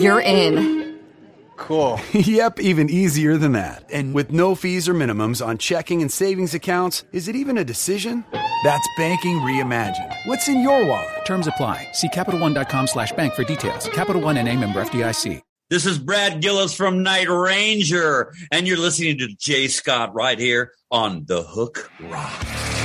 You're in. Cool. yep, even easier than that. And with no fees or minimums on checking and savings accounts, is it even a decision? That's banking reimagined. What's in your wallet? Terms apply. See CapitalOne.com slash bank for details. Capital One and a member FDIC. This is Brad Gillis from Night Ranger, and you're listening to Jay Scott right here on The Hook Rock.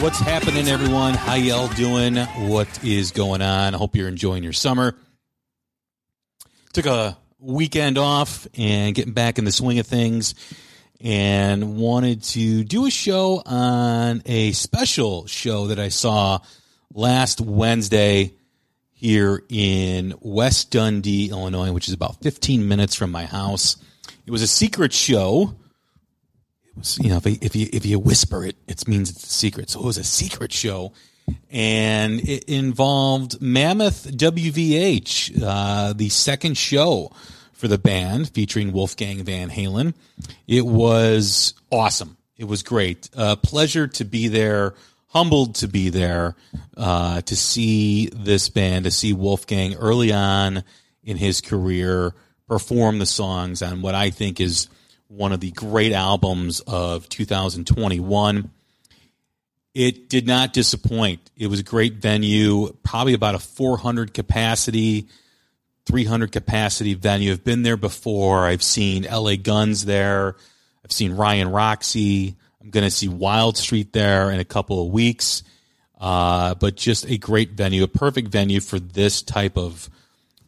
What's happening, everyone? How y'all doing? What is going on? I hope you're enjoying your summer. Took a weekend off and getting back in the swing of things and wanted to do a show on a special show that I saw last Wednesday here in West Dundee, Illinois, which is about 15 minutes from my house. It was a secret show. You know, if if you if you whisper it, it means it's a secret. So it was a secret show, and it involved Mammoth WVH, uh, the second show for the band featuring Wolfgang Van Halen. It was awesome. It was great. Uh, pleasure to be there. Humbled to be there uh, to see this band, to see Wolfgang early on in his career perform the songs on what I think is one of the great albums of 2021. It did not disappoint. It was a great venue, probably about a 400 capacity, 300 capacity venue. I've been there before. I've seen LA Guns there. I've seen Ryan Roxie. I'm going to see Wild Street there in a couple of weeks. Uh, but just a great venue, a perfect venue for this type of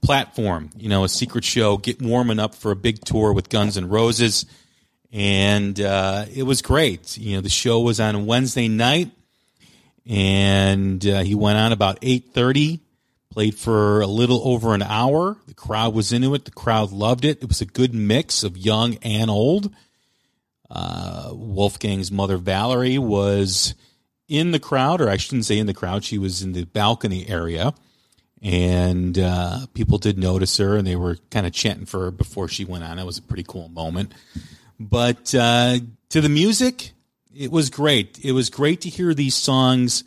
platform. You know, a secret show, get warming up for a big tour with Guns N' Roses. And uh, it was great. You know, the show was on Wednesday night, and uh, he went on about 8.30, Played for a little over an hour. The crowd was into it. The crowd loved it. It was a good mix of young and old. Uh, Wolfgang's mother, Valerie, was in the crowd, or I shouldn't say in the crowd. She was in the balcony area. And uh, people did notice her, and they were kind of chanting for her before she went on. It was a pretty cool moment. But uh, to the music, it was great. It was great to hear these songs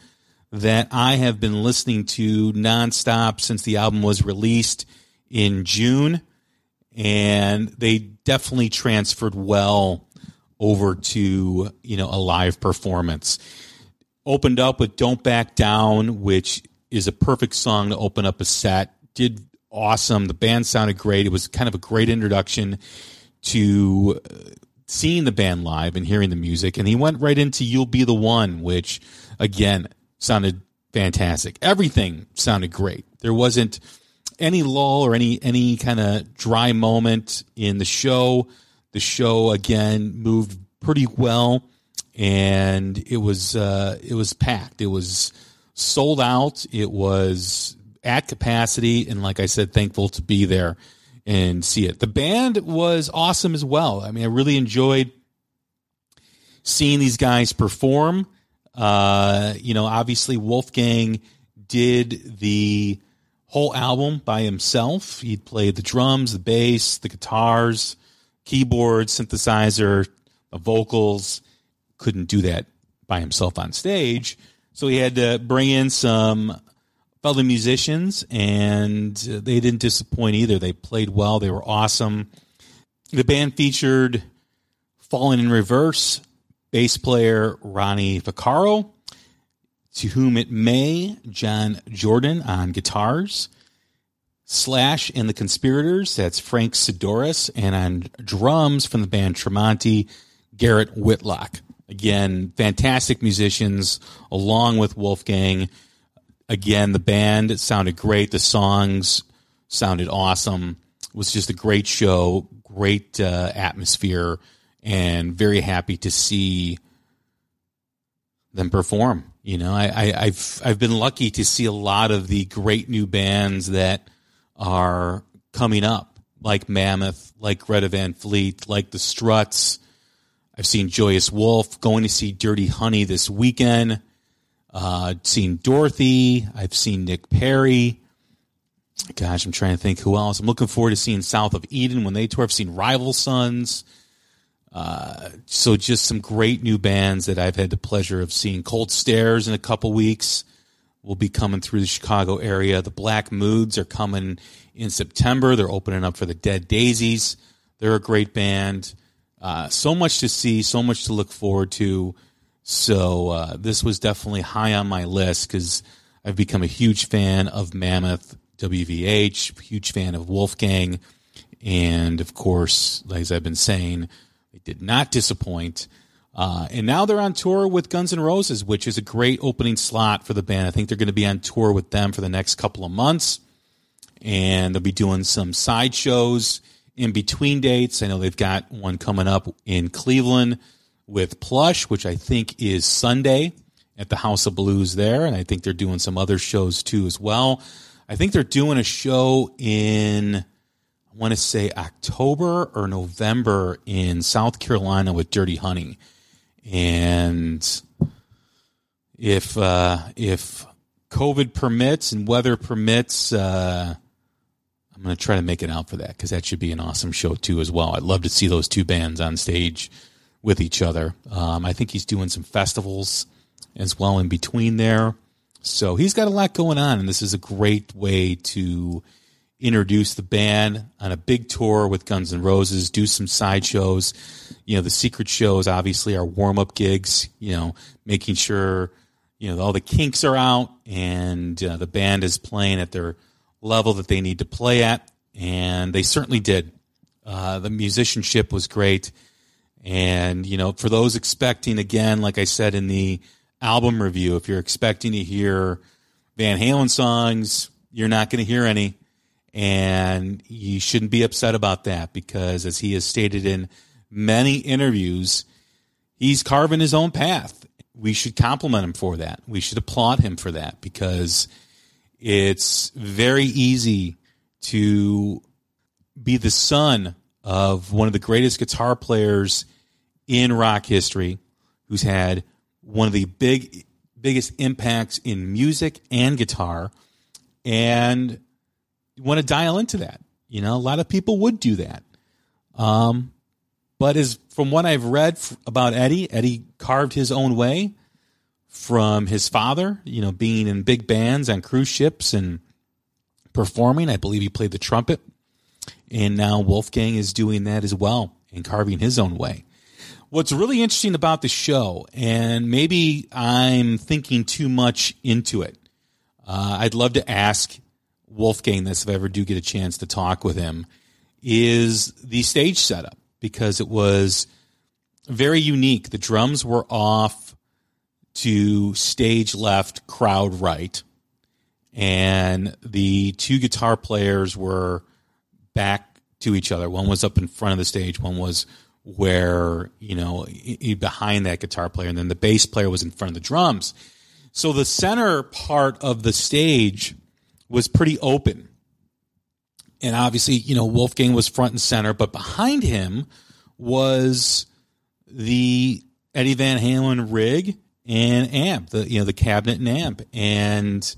that I have been listening to nonstop since the album was released in June. And they definitely transferred well over to, you know, a live performance. Opened up with Don't Back Down, which is a perfect song to open up a set. Did awesome. The band sounded great. It was kind of a great introduction to uh, seeing the band live and hearing the music. And he went right into You'll Be the One, which again, sounded fantastic. Everything sounded great. There wasn't any lull or any any kind of dry moment in the show. The show again moved pretty well, and it was uh, it was packed. It was sold out. It was at capacity, and like I said, thankful to be there and see it. The band was awesome as well. I mean, I really enjoyed seeing these guys perform. Uh, you know, obviously Wolfgang did the whole album by himself. He played the drums, the bass, the guitars, keyboard, synthesizer, the vocals. Couldn't do that by himself on stage. So he had to bring in some fellow musicians, and they didn't disappoint either. They played well, they were awesome. The band featured Falling in Reverse, bass player Ronnie Ficarro, to whom it may, Jon Jourdan on guitars, Slash and the Conspirators, that's Frank Sidoris, and on drums from the band Tremonti, Garrett Whitlock. Again, fantastic musicians along with Wolfgang. Again, the band sounded great. The songs sounded awesome. It was just a great show, great uh, atmosphere and very happy to see them perform. You know, I, I, have I've been lucky to see a lot of the great new bands that are coming up, like Mammoth, like Greta Van Fleet, like the Struts. I've seen Joyous Wolf. Going to see Dirty Honey this weekend. Uh, seen Dorothy. I've seen Nick Perri. Gosh, I'm trying to think who else. I'm looking forward to seeing South of Eden when they tour. I've seen Rival Sons. Uh, so just some great new bands that I've had the pleasure of seeing. Cold Stares in a couple weeks will be coming through the Chicago area. The Black Moods are coming in September. They're opening up for the Dead Daisies. They're a great band. Uh, so much to see, so much to look forward to. So uh, this was definitely high on my list because I've become a huge fan of Mammoth, WVH, huge fan of Wolfgang, and of course, as I've been saying, they did not disappoint. Uh, and now they're on tour with Guns N' Roses, which is a great opening slot for the band. I think they're going to be on tour with them for the next couple of months. And they'll be doing some side shows in between dates. I know they've got one coming up in Cleveland with Plush, which I think is Sunday at the House of Blues there. And I think they're doing some other shows too as well. I think they're doing a show in I want to say October or November in South Carolina with Dirty Honey, and if uh, if COVID permits and weather permits, uh, I'm going to try to make it out for that because that should be an awesome show too as well. I'd love to see those two bands on stage with each other. Um, I think he's doing some festivals as well in between there, so he's got a lot going on, and this is a great way to introduce the band on a big tour with Guns N' Roses, do some side shows. You know, the secret shows obviously are warm up gigs, you know, making sure, you know, all the kinks are out and uh, the band is playing at their level that they need to play at. And they certainly did. Uh, the musicianship was great. And, you know, for those expecting, again, like I said in the album review, if you're expecting to hear Van Halen songs, you're not going to hear any and you shouldn't be upset about that because, as he has stated in many interviews, he's carving his own path. We should compliment him for that. We should applaud him for that because It's very easy to be the son of one of the greatest guitar players in rock history, who's had one of the big biggest impacts in music and guitar, and you want to dial into that. You know, a lot of people would do that. Um, but as from what I've read about Eddie, Eddie carved his own way from his father, you know, being in big bands on cruise ships and performing. I believe he played the trumpet. And now Wolfgang is doing that as well and carving his own way. What's really interesting about the show, and maybe I'm thinking too much into it, uh, I'd love to ask Wolfgang this if I ever do get a chance to talk with him, is the stage setup because it was very unique. The drums were off to stage left, crowd right, and the two guitar players were back to each other. One was up in front of the stage, one was where, you know, behind that guitar player, and then the bass player was in front of the drums. So the center part of the stage was pretty open. And obviously, you know, Wolfgang was front and center, but behind him was the Eddie Van Halen rig and amp, the you know, the cabinet and amp. And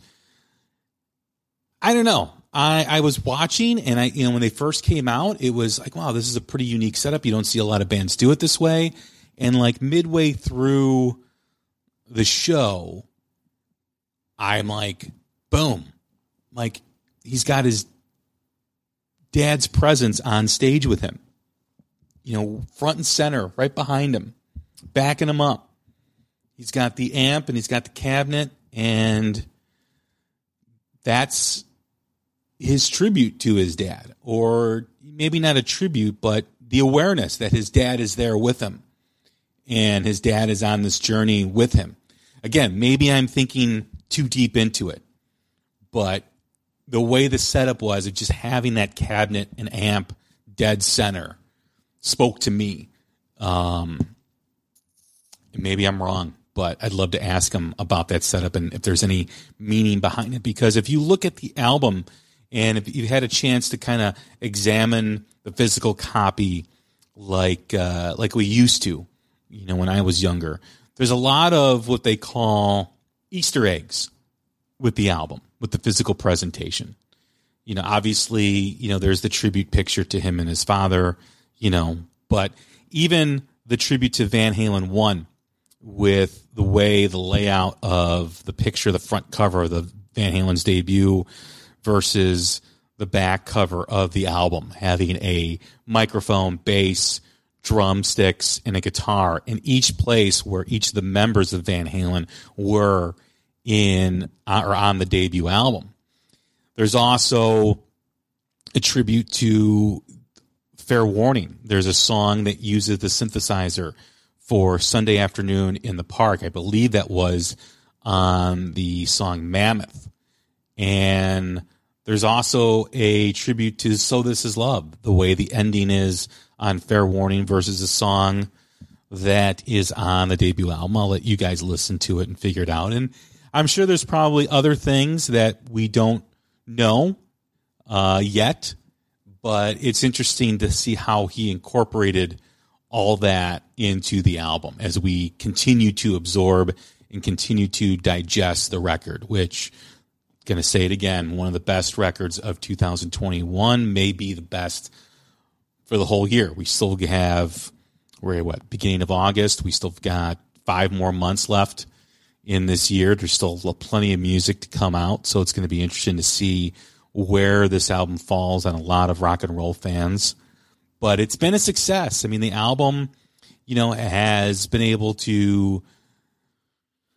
I don't know. I, I was watching and I, you know, when they first came out, it was like, wow, this is a pretty unique setup. You don't see a lot of bands do it this way. And like midway through the show, I'm like, boom, like he's got his dad's presence on stage with him. You know, front and center, right behind him, backing him up. He's got the amp and he's got the cabinet, and that's his tribute to his dad, or maybe not a tribute, but the awareness that his dad is there with him and his dad is on this journey with him. Again, maybe I'm thinking too deep into it, but the way the setup was of just having that cabinet and amp dead center spoke to me. Um, maybe I'm wrong, but I'd love to ask him about that setup and if there's any meaning behind it. Because if you look at the album and if you've had a chance to kind of examine the physical copy like uh, like we used to, you know, when I was younger, there's a lot of what they call Easter eggs with the album with the physical presentation. You know, obviously, you know, there's the tribute picture to him and his father, you know, but even the tribute to Van Halen 1 with the way the layout of the picture, the front cover of the Van Halen's debut versus the back cover of the album, having a microphone, bass, drumsticks, and a guitar in each place where each of the members of Van Halen were in uh, or on the debut album. There's also a tribute to Fair Warning. There's a song that uses the synthesizer for Sunday Afternoon in the Park. I believe that was on the song Mammoth. And there's also a tribute to So This Is Love, the way the ending is on Fair Warning versus a song that is on the debut album. I'll let you guys listen to it and figure it out. And I'm sure there's probably other things that we don't know uh, yet, but it's interesting to see how he incorporated all that into the album as we continue to absorb and continue to digest the record, which going to say it again, one of the best records of 2021, may be the best for the whole year. We still have we're at what beginning of August. We still got five more months left in this year. There's still plenty of music to come out, so it's going to be interesting to see where this album falls on a lot of rock and roll fans. But it's been a success. I mean, the album, you know, has been able to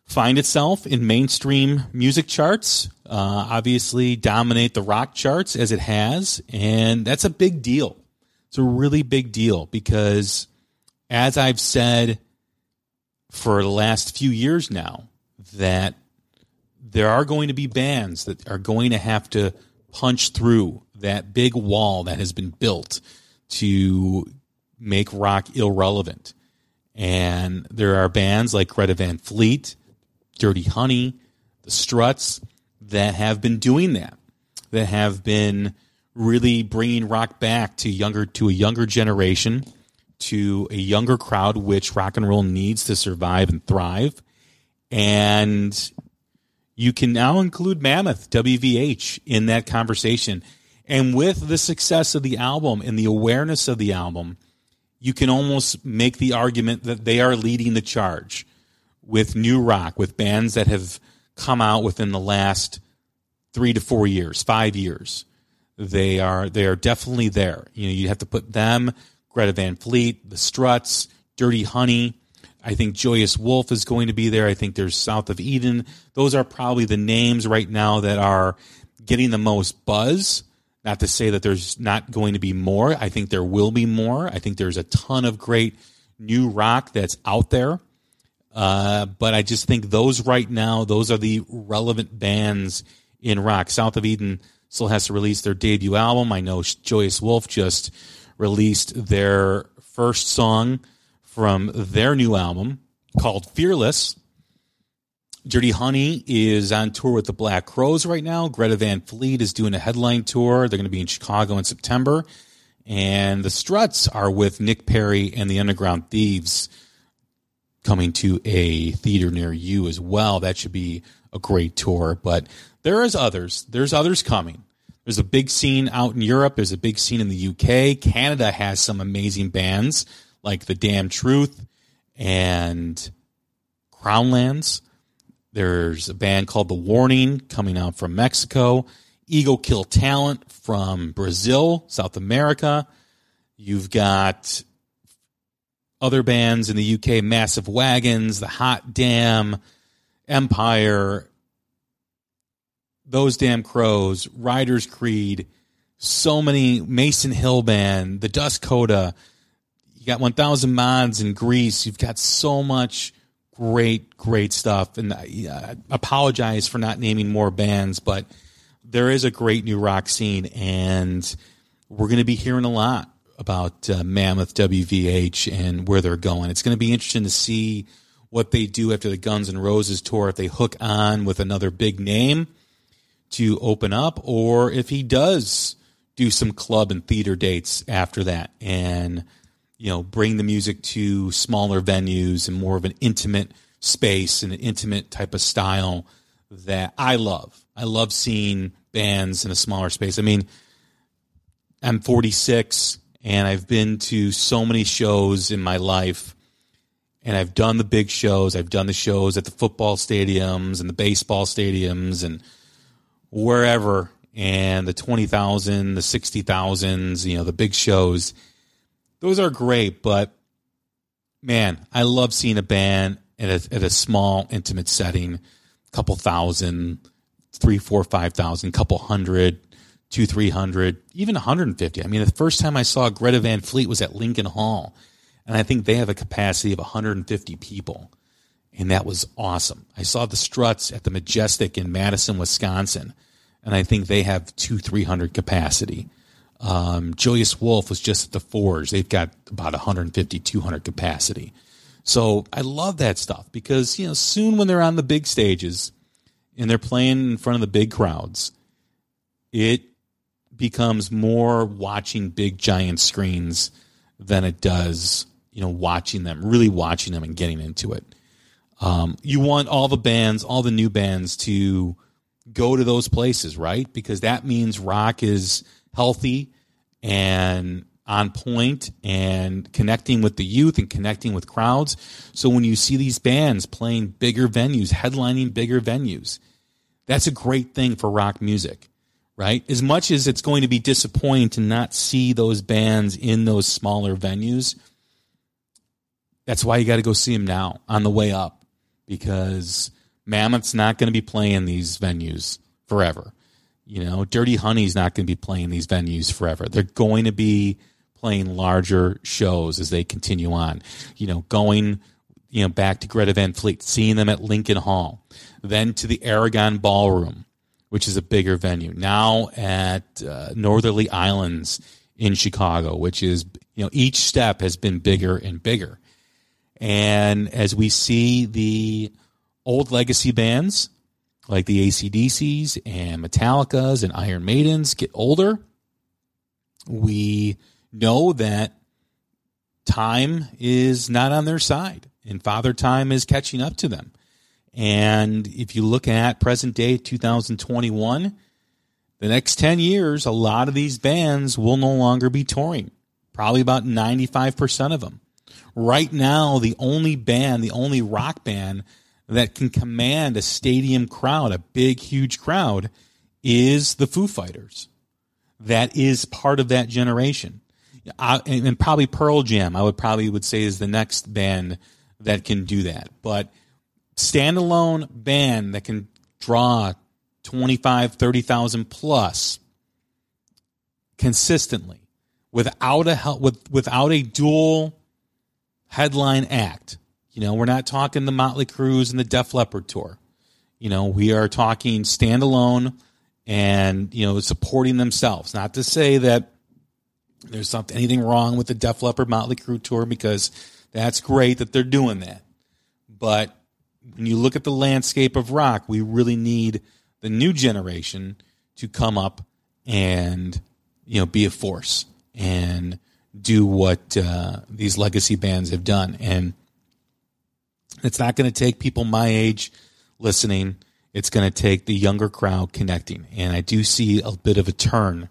find itself in mainstream music charts. Uh, obviously, dominate the rock charts as it has, and that's a big deal. It's a really big deal because, as I've said for the last few years now, that there are going to be bands that are going to have to punch through that big wall that has been built to make rock irrelevant. And there are bands like Greta Van Fleet, Dirty Honey, The Struts, that have been doing that, that have been really bringing rock back to younger to a younger generation, to a younger crowd, which rock and roll needs to survive and thrive. And you can now include Mammoth WVH in that conversation. And with the success of the album and the awareness of the album, you can almost make the argument that they are leading the charge with new rock, with bands that have come out within the last three to four years, five years. They are they are definitely there. You know, you have to put them, Greta Van Fleet, the Struts, Dirty Honey. I think Joyous Wolf is going to be there. I think there's South of Eden. Those are probably the names right now that are getting the most buzz. Not to say that there's not going to be more. I think there will be more. I think there's a ton of great new rock that's out there. Uh, but I just think those right now, those are the relevant bands in rock. South of Eden still has to release their debut album. I know Joyous Wolf just released their first song from their new album called Fearless. Dirty Honey is on tour with the Black Crowes right now. Greta Van Fleet is doing a headline tour. They're going to be in Chicago in September. And the Struts are with Nick Perri and the Underground Thieves coming to a theater near you as well. That should be a great tour. But there is others. There's others coming. There's a big scene out in Europe. There's a big scene in the UK. Canada has some amazing bands like The Damn Truth and Crownlands. There's a band called The Warning coming out from Mexico. Ego Kill Talent from Brazil, South America. You've got other bands in the UK, Massive Wagons, The Hot Damn, Empyre, Those Damn Crows, Riders Creed, so many, Mason Hill Band, The Dust Coda. You got 1000 Mods in Greece. You've got so much great, great stuff. And I apologize for not naming more bands, but there is a great new rock scene, and we're going to be hearing a lot about uh, Mammoth WVH and where they're going. It's going to be interesting to see what they do after the Guns N' Roses tour, if they hook on with another big name to open up, or if he does do some club and theater dates after that and you know bring the music to smaller venues and more of an intimate space and an intimate type of style that I love. I love seeing bands in a smaller space. I mean, I'm 46 and I've been to so many shows in my life and I've done the big shows. I've done the shows at the football stadiums and the baseball stadiums and wherever and the 20,000, the 60,000s, you know, the big shows. Those are great, but man, I love seeing a band at a, at a small, intimate setting, a couple thousand, three, four, five thousand, couple hundred, two, three hundred, even 150. I mean, the first time I saw Greta Van Fleet was at Lincoln Hall, and I think they have a capacity of 150 people. And that was awesome. I saw the Struts at the Majestic in Madison, Wisconsin, and I think they have two, 300 capacity. Um, Joyous Wolf was just at the Forge. They've got about 150, 200 capacity. So I love that stuff because, you know, soon when they're on the big stages and they're playing in front of the big crowds, it becomes more watching big giant screens than it does, you know, watching them, really watching them and getting into it. Um, you want all the bands, all the new bands to go to those places, right? Because that means rock is healthy and on point and connecting with the youth and connecting with crowds. So when you see these bands playing bigger venues, headlining bigger venues, that's a great thing for rock music, right? As much as it's going to be disappointing to not see those bands in those smaller venues, that's why you got to go see them now on the way up because Mammoth's not going to be playing these venues forever. You know, Dirty Honey's not going to be playing these venues forever. They're going to be playing larger shows as they continue on. You know, going you know back to Greta Van Fleet, seeing them at Lincoln Hall, then to the Aragon Ballroom, which is a bigger venue. Now at uh, Northerly Islands in Chicago, which is you know each step has been bigger and bigger. And as we see the old legacy bands like the ACDCs and Metallicas and Iron Maidens get older, we know that time is not on their side and father time is catching up to them. And if you look at present day 2021, the next 10 years, a lot of these bands will no longer be touring. Probably about 95% of them. Right now, the only band, the only rock band that can command a stadium crowd, a big, huge crowd, is the Foo Fighters. That is part of that generation. I, and probably Pearl Jam, I would probably would say is the next band that can do that. But standalone band that can draw 25, 30,000 plus consistently without a with without a dual headline act. You know, we're not talking the Motley Crues and the Def Leppard tour. You know, we are talking standalone and you know supporting themselves. Not to say that there's something anything wrong with the Def Leppard Motley Crue tour because that's great that they're doing that. But when you look at the landscape of rock, we really need the new generation to come up and you know be a force and do what uh, these legacy bands have done. And it's not going to take people my age listening. It's going to take the younger crowd connecting. And I do see a bit of a turn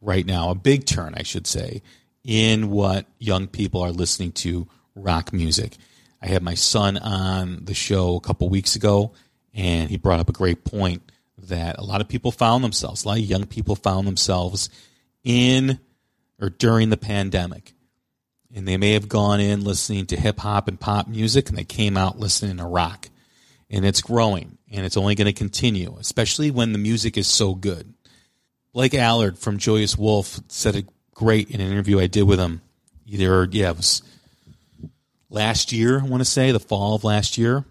right now, a big turn, I should say, in what young people are listening to rock music. I had my son on the show a couple weeks ago, and he brought up a great point that a lot of people found themselves, a lot of young people found themselves in or during the pandemic. And they may have gone in listening to hip hop and pop music, and they came out listening to rock. And it's growing, and it's only going to continue, especially when the music is so good. Blake Allard from Joyous Wolf said it great in an interview I did with him. Either, yeah, it was last year, I want to say, the fall of last year,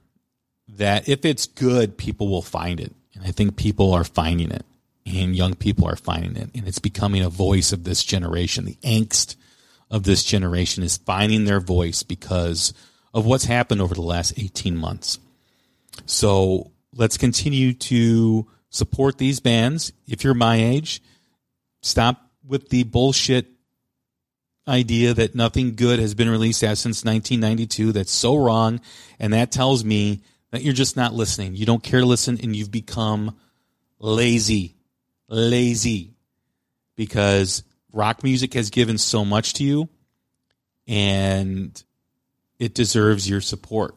that if it's good, people will find it. And I think people are finding it, and young people are finding it. And it's becoming a voice of this generation. The angst of this generation is finding their voice because of what's happened over the last 18 months. So let's continue to support these bands. If you're my age, stop with the bullshit idea that nothing good has been released since 1992. That's so wrong. And that tells me that you're just not listening. You don't care to listen and you've become lazy. Lazy. Because rock music has given so much to you and it deserves your support.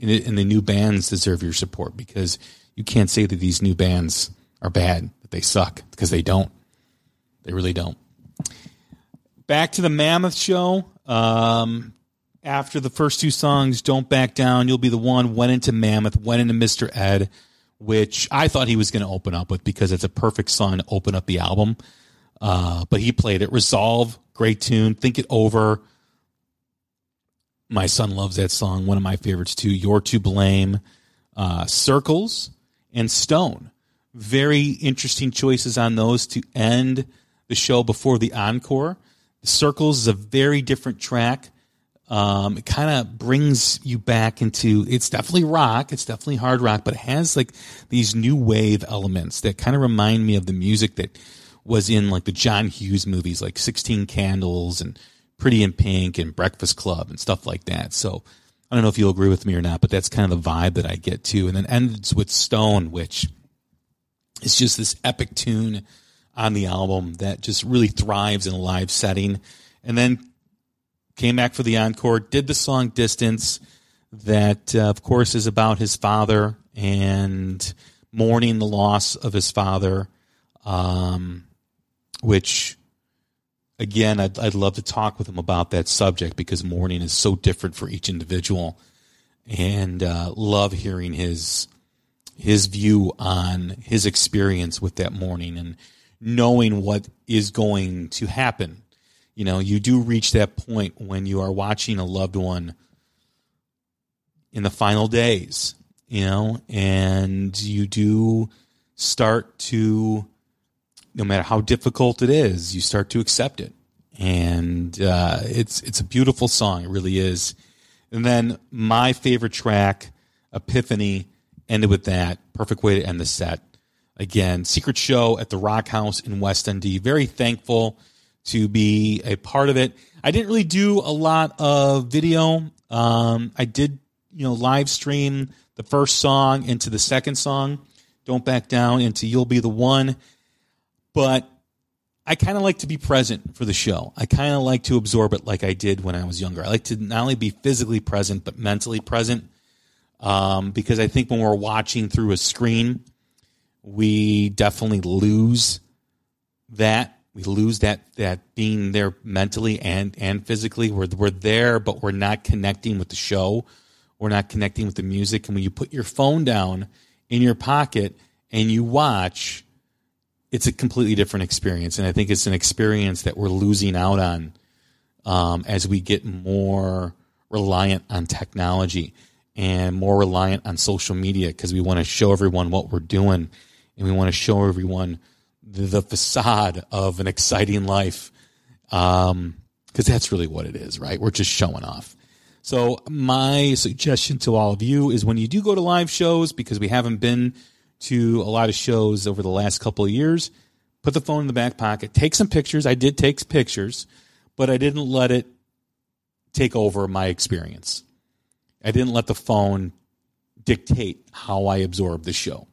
And, it, and the new bands deserve your support because you can't say that these new bands are bad, that they suck, because they don't. They really don't back to the Mammoth show. Um, after the first two songs, Don't Back Down, You'll Be the One, went into Mammoth, went into Mr. Ed, which I thought he was going to open up with because it's a perfect song to open up the album. Uh, but he played it. Resolve, great tune. Think It Over. My son loves that song. One of my favorites too. You're to Blame. Uh, Circles and Stone. Very interesting choices on those to end the show before the encore. Circles is a very different track. Um, it kind of brings you back into it's definitely rock, it's definitely hard rock, but it has like these new wave elements that kind of remind me of the music that was in like the John Hughes movies, like Sixteen Candles and Pretty in Pink and Breakfast Club and stuff like that. So I don't know if you'll agree with me or not, but that's kind of the vibe that I get to. And then ends with Stone, which is just this epic tune on the album that just really thrives in a live setting. And then came back for the encore, did the song Distance, that, uh, of course, is about his father and mourning the loss of his father, um, which, again, I'd, I'd love to talk with him about that subject because mourning is so different for each individual. And uh, love hearing his his view on his experience with that mourning and knowing what is going to happen. You know, you do reach that point when you are watching a loved one in the final days, you know, and you do start to, no matter how difficult it is, you start to accept it. And uh, it's it's a beautiful song, it really is. And then my favorite track, Epiphany, ended with that. Perfect way to end the set. Again, secret show at the Rochaus in West Dundee. Very thankful to be a part of it. I didn't really do a lot of video. Um, I did, you know, live stream the first song into the second song, Don't Back Down, into You'll Be the One. But I kind of like to be present for the show. I kind of like to absorb it like I did when I was younger. I like to not only be physically present, but mentally present. Um, because I think when we're watching through a screen, we definitely lose that. We lose that that being there mentally and and physically. We're we're there, but we're not connecting with the show. We're not connecting with the music. And when you put your phone down in your pocket and you watch, it's a completely different experience. And I think it's an experience that we're losing out on um, as we get more reliant on technology and more reliant on social media because we want to show everyone what we're doing and we want to show everyone the, facade of an exciting life because um, that's really what it is, right? We're just showing off. So my suggestion to all of you is when you do go to live shows, because we haven't been to a lot of shows over the last couple of years, put the phone in the back pocket, take some pictures. I did take pictures, but I didn't let it take over my experience. I didn't let the phone dictate how I absorb the show.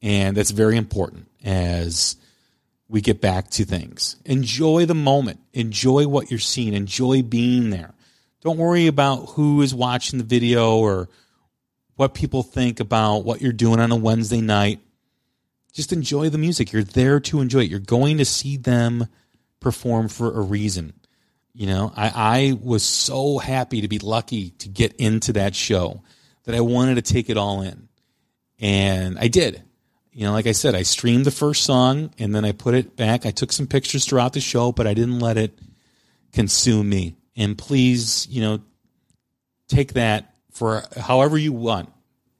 And that's very important as we get back to things. Enjoy the moment. Enjoy what you're seeing. Enjoy being there. Don't worry about who is watching the video or what people think about what you're doing on a Wednesday night. Just enjoy the music. You're there to enjoy it. You're going to see them perform for a reason. You know, I, I was so happy to be lucky to get into that show that I wanted to take it all in. And I did you know, like I said, I streamed the first song and then I put it back. I took some pictures throughout the show, but I didn't let it consume me. And please, you know, take that for however you want.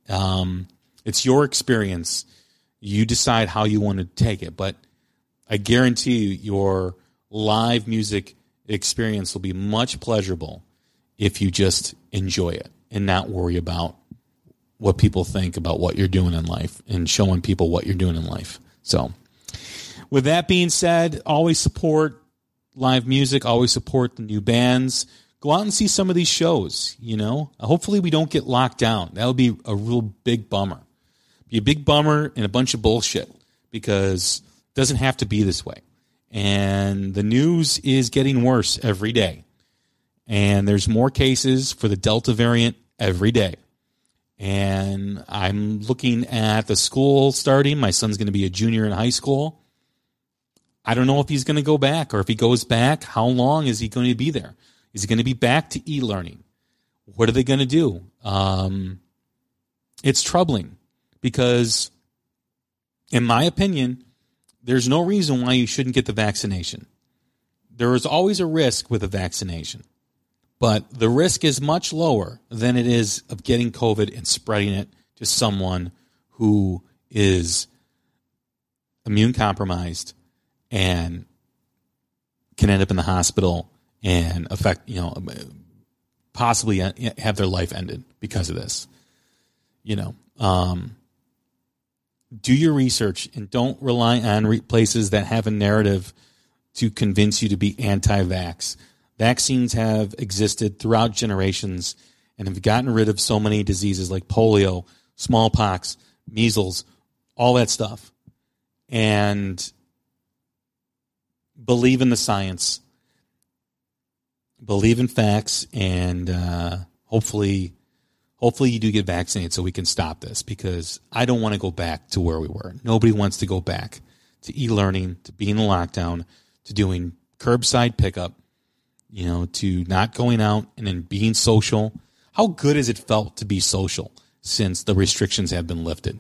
Um, it's your experience. You decide how you want to take it. But I guarantee you, your live music experience will be much pleasurable if you just enjoy it and not worry about what people think about what you're doing in life and showing people what you're doing in life. So, with that being said, always support live music, always support the new bands. Go out and see some of these shows, you know. Uh, hopefully we don't get locked down. That would be a real big bummer. Be a big bummer and a bunch of bullshit because it doesn't have to be this way. And the news is getting worse every day. And there's more cases for the Delta variant every day and I'm looking at the school starting. My son's going to be a junior in high school. I don't know if he's going to go back or if he goes back, how long is he going to be there? Is it going to be back to e learning? What are they going to do? Um, it's troubling because, in my opinion, there's no reason why you shouldn't get the vaccination. There is always a risk with a vaccination but the risk is much lower than it is of getting COVID and spreading it to someone who is immune compromised and can end up in the hospital and affect, you know, possibly have their life ended because of this. You know, um, do your research and don't rely on re- places that have a narrative to convince you to be anti vax Vaccines have existed throughout generations and have gotten rid of so many diseases like polio, smallpox, measles, all that stuff. And believe in the science, believe in facts, and uh, hopefully, hopefully you do get vaccinated so we can stop this because I don't want to go back to where we were. Nobody wants to go back to e-learning, to being in lockdown, to doing curbside pickup, you know, to not going out and then being social. How good has it felt to be social since the restrictions have been lifted?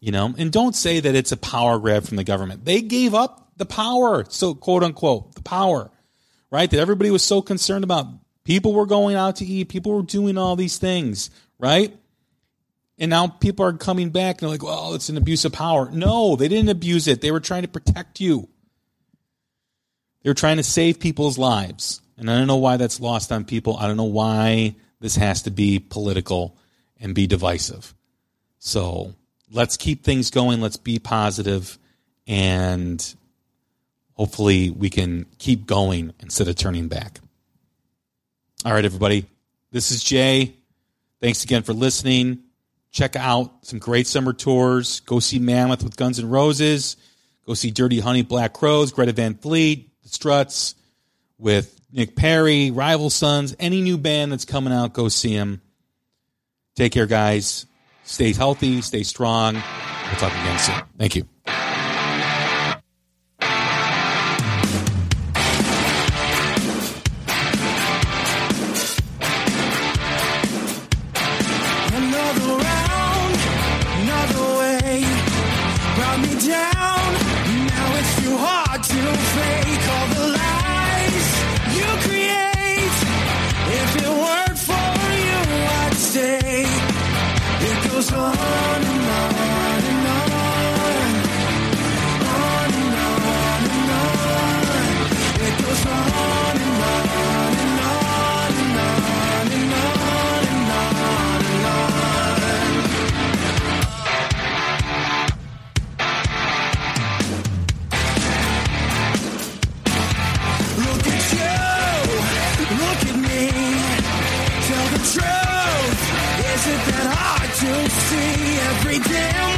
You know, and don't say that it's a power grab from the government. They gave up the power, so quote unquote, the power, right? That everybody was so concerned about. People were going out to eat, people were doing all these things, right? And now people are coming back and they're like, well, it's an abuse of power. No, they didn't abuse it. They were trying to protect you. They were trying to save people's lives. And I don't know why that's lost on people. I don't know why this has to be political and be divisive. So let's keep things going. Let's be positive, and hopefully we can keep going instead of turning back. All right, everybody. This is Jay. Thanks again for listening. Check out some great summer tours. Go see Mammoth with Guns N' Roses. Go see Dirty Honey Black Crowes, Greta Van Fleet, The Struts with Nick Perri, Rival Sons, any new band that's coming out, go see them. Take care, guys. Stay healthy, stay strong. We'll talk again soon. Thank you. Every damn